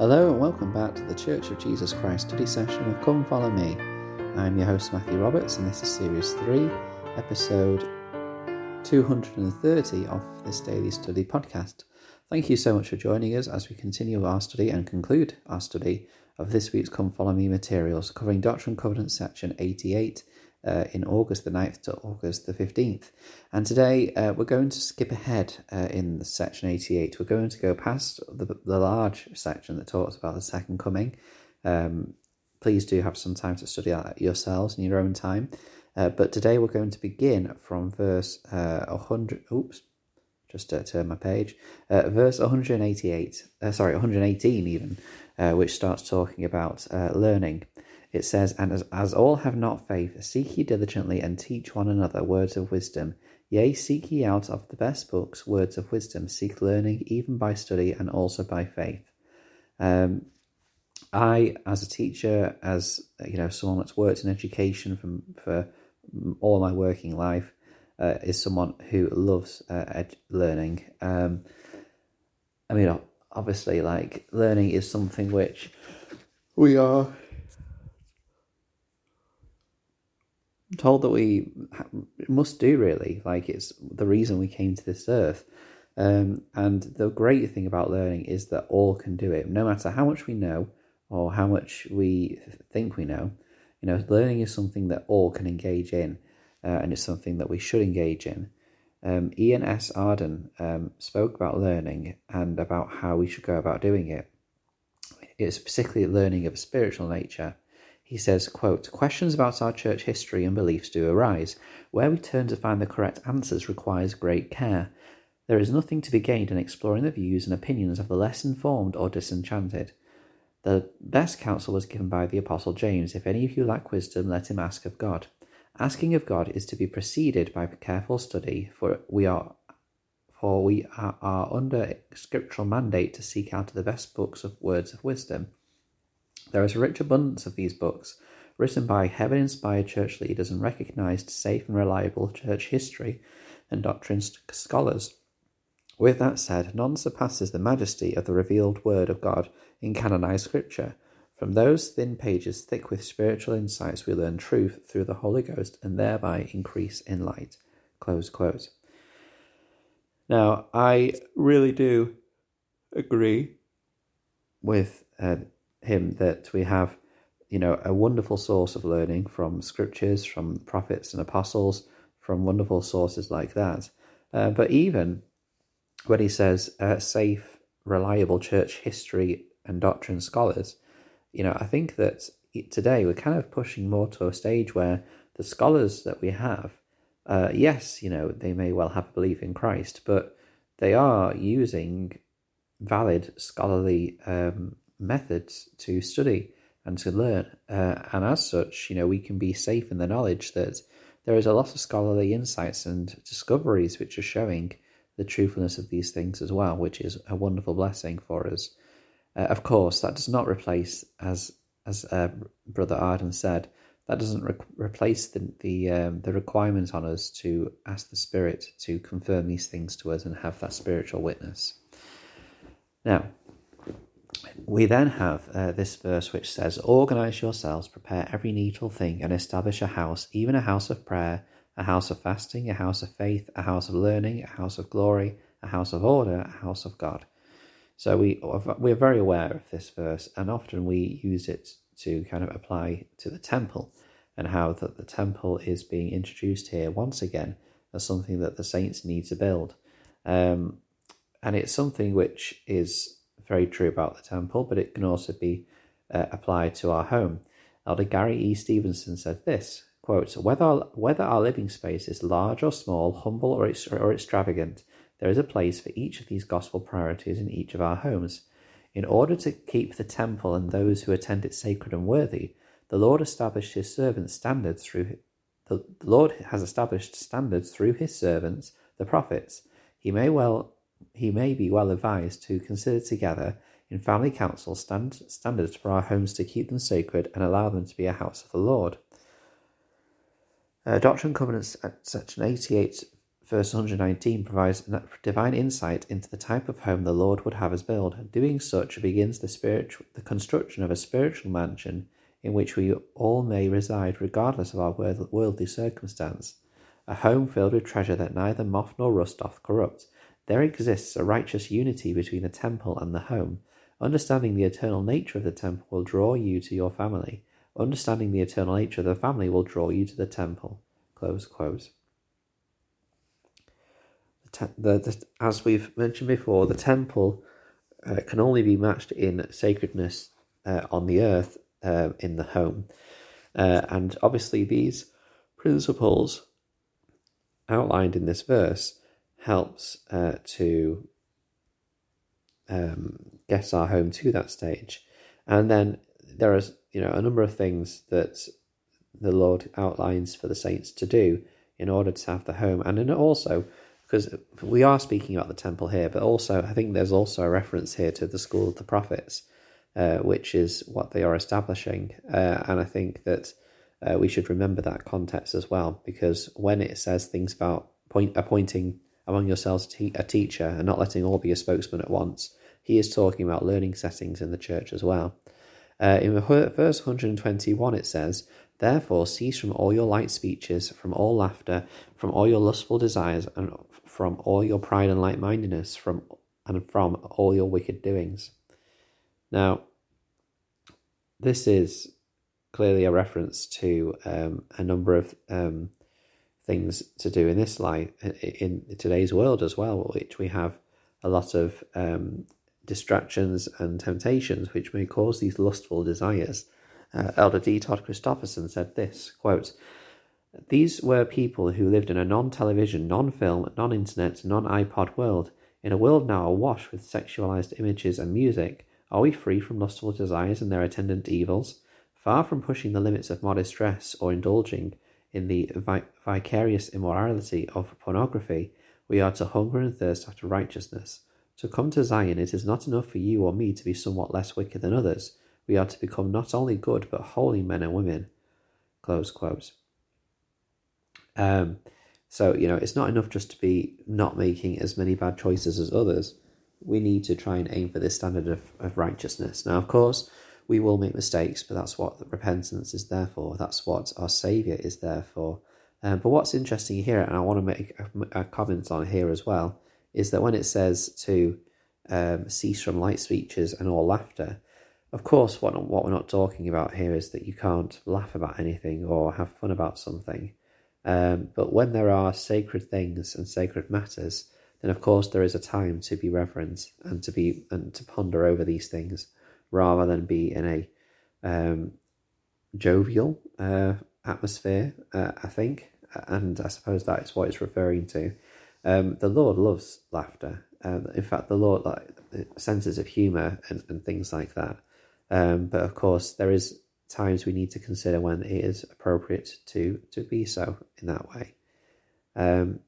Hello and welcome back to the Church of Jesus Christ study session of Come Follow Me. I'm your host Matthew Roberts and this is Series 3, Episode 230 of this daily study podcast. Thank you so much for joining us as we continue our study and conclude our study of this week's Come Follow Me materials covering Doctrine and Covenants section 88 uh, in August the 9th to August the 15th. And today uh, we're going to skip ahead uh, in section 88. We're going to go past the, the large section that talks about the second coming. Um, please do have some time to study that yourselves in your own time. Uh, but today we're going to begin from verse 100. Uh, oops, just to turn my page. Uh, verse 188, sorry, 118 even, which starts talking about learning it says, And as, as all have not faith, seek ye diligently and teach one another words of wisdom. Yea, seek ye out of the best books words of wisdom, seek learning even by study and also by faith. Um, I, as a teacher, as you know, someone that's worked in education from for all my working life, uh, is someone who loves uh, ed- learning. Um, I mean, obviously, like learning is something which we are told that we must do really. Like it's the reason we came to this earth. Um, and the great thing about learning is that all can do it. No matter how much we know or how much we think we know you know learning is something that all can engage in uh, and it's something that we should engage in. Um, ian s. Ardern um, spoke about learning and about how we should go about doing it. It's particularly learning of a spiritual nature he says, quote, Questions about our church history and beliefs do arise. Where we turn to find the correct answers requires great care. There is nothing to be gained in exploring the views and opinions of the less informed or disenchanted. The best counsel was given by the Apostle James If any of you lack wisdom, let him ask of God. Asking of God is to be preceded by careful study, for we are for we are, are under scriptural mandate to seek out the best books of words of wisdom. There is a rich abundance of these books, written by heaven inspired church leaders and recognized safe and reliable church history and doctrine scholars. With that said, none surpasses the majesty of the revealed Word of God in canonized Scripture. From those thin pages thick with spiritual insights, we learn truth through the Holy Ghost and thereby increase in light. Close quote. Now, I really do agree with uh, him that we have, you know, a wonderful source of learning from scriptures, from prophets and apostles, from wonderful sources like that. Uh, but even when he says uh, safe, reliable church history and doctrine scholars, you know, I think that today we're kind of pushing more to a stage where the scholars that we have, uh, yes, you know, they may well have a belief in Christ, but they are using valid scholarly um, methods to study and to learn. Uh, and as such, you know, we can be safe in the knowledge that there is a lot of scholarly insights and discoveries which are showing the truthfulness of these things as well, which is a wonderful blessing for us. Uh, of course, that does not replace, as as uh, Brother Ardern said, that doesn't re- replace the the um, the requirement on us to ask the Spirit to confirm these things to us and have that spiritual witness. Now, we then have uh, this verse which says, Organize yourselves, prepare every needful thing, and establish a house, even a house of prayer, a house of fasting, a house of faith, a house of learning, a house of glory, a house of order, a house of God. So we we're very aware of this verse, and often we use it to kind of apply to the temple, and how that the temple is being introduced here once again as something that the saints need to build, um, and it's something which is very true about the temple, but it can also be uh, applied to our home. Elder Gary E. Stevenson said this quote, whether, our, whether our living space is large or small, humble or, or extravagant, there is a place for each of these gospel priorities in each of our homes. In order to keep the temple and those who attend it sacred and worthy, the Lord established his servants standards through the Lord has established standards through his servants, the prophets. He may well he may be well advised to consider together in family council stand, standards for our homes to keep them sacred and allow them to be a house of the Lord. Uh, Doctrine and Covenants, section 88, verse 119 provides divine insight into the type of home the Lord would have us build. Doing such begins the spiritual, the construction of a spiritual mansion in which we all may reside regardless of our worldly circumstance. A home filled with treasure that neither moth nor rust doth corrupt. There exists a righteous unity between the temple and the home. Understanding the eternal nature of the temple will draw you to your family. Understanding the eternal nature of the family will draw you to the temple. Close quote. The, the, the, as we've mentioned before, the temple uh, can only be matched in sacredness uh, on the earth uh, in the home. Uh, and obviously, these principles outlined in this verse helps uh, to um, get our home to that stage. And then there is, you know, a number of things that the Lord outlines for the saints to do in order to have the home, and then also because we are speaking about the temple here, but also I think there's also a reference here to the school of the prophets, uh, which is what they are establishing, uh, and I think that uh, we should remember that context as well, because when it says things about point, appointing among yourselves a teacher and not letting all be a spokesman at once, he is talking about learning settings in the church as well. Uh, in verse 121, it says, Therefore, cease from all your light speeches, from all laughter, from all your lustful desires, and from all your pride and light mindedness, from and from all your wicked doings. Now, this is clearly a reference to um, a number of um, things to do in this life, in today's world as well, which we have a lot of um, distractions and temptations which may cause these lustful desires. Uh, Elder D. Todd Christofferson said this quote, These were people who lived in a non television, non film, non internet, non iPod world. In a world now awash with sexualized images and music, are we free from lustful desires and their attendant evils? Far from pushing the limits of modest dress or indulging in the vi- vicarious immorality of pornography, we are to hunger and thirst after righteousness. To come to Zion, it is not enough for you or me to be somewhat less wicked than others. We are to become not only good, but holy men and women. Close quote. Um, so, you know, it's not enough just to be not making as many bad choices as others. We need to try and aim for this standard of, of righteousness. Now, of course, we will make mistakes, but that's what repentance is there for. That's what our Saviour is there for. Um, but what's interesting here, and I want to make a, a, comment on here as well, is that when it says to um, cease from light speeches and all laughter, of course, what, what we're not talking about here is that you can't laugh about anything or have fun about something. Um, but when there are sacred things and sacred matters, then of course there is a time to be reverent and to be and to ponder over these things rather than be in a um, jovial uh, atmosphere, uh, I think. And I suppose that is what it's referring to. Um, the Lord loves laughter. Um, in fact, the Lord like senses of humour and, and things like that. Um, but of course, there is times we need to consider when it is appropriate to to be so in that way. Um,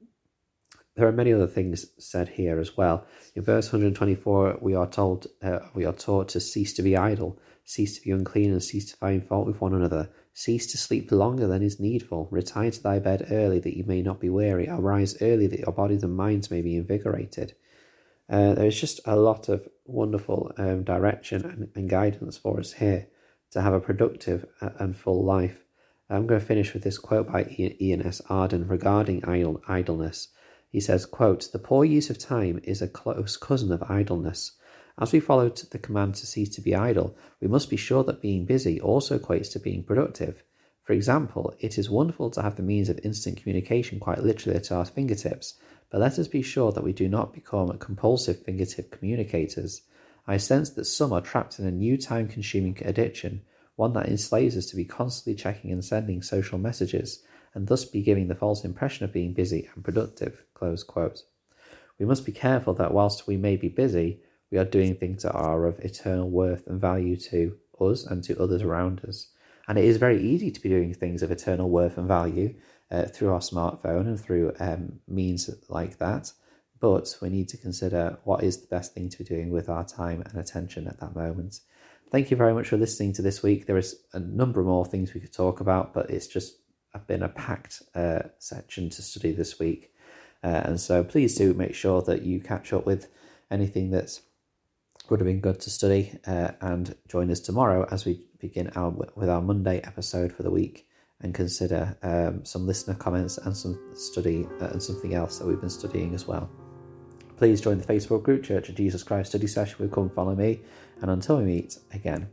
there are many other things said here as well. In verse 124, we are told, uh, we are taught to cease to be idle, cease to be unclean, and cease to find fault with one another. Cease to sleep longer than is needful. Retire to thy bed early, that you may not be weary. Arise early, that your bodies and minds may be invigorated. Uh, there's just a lot of wonderful um, direction and, and, guidance for us here to have a productive uh, and full life. I'm going to finish with this quote by Ian S. Ardern regarding idle, idleness. He says, quote, The poor use of time is a close cousin of idleness. As we follow the command to cease to be idle, we must be sure that being busy also equates to being productive. For example, it is wonderful to have the means of instant communication quite literally at our fingertips, but let us be sure that we do not become compulsive fingertip communicators. I sense that some are trapped in a new time consuming addiction, one that enslaves us to be constantly checking and sending social messages, and thus be giving the false impression of being busy and productive. We must be careful that whilst we may be busy, we are doing things that are of eternal worth and value to us and to others around us. And it is very easy to be doing things of eternal worth and value uh, through our smartphone and through um, means like that. But we need to consider what is the best thing to be doing with our time and attention at that moment. Thank you very much for listening to this week. There is a number of more things we could talk about, but it's just been a packed uh, section to study this week. Uh, and so please do make sure that you catch up with anything that's would have been good to study uh, and join us tomorrow as we begin our with our Monday episode for the week and consider um, some listener comments and some study uh, and something else that we've been studying as well. Please join the Facebook group Church of Jesus Christ Study Session with Come Follow Me, and until we meet again,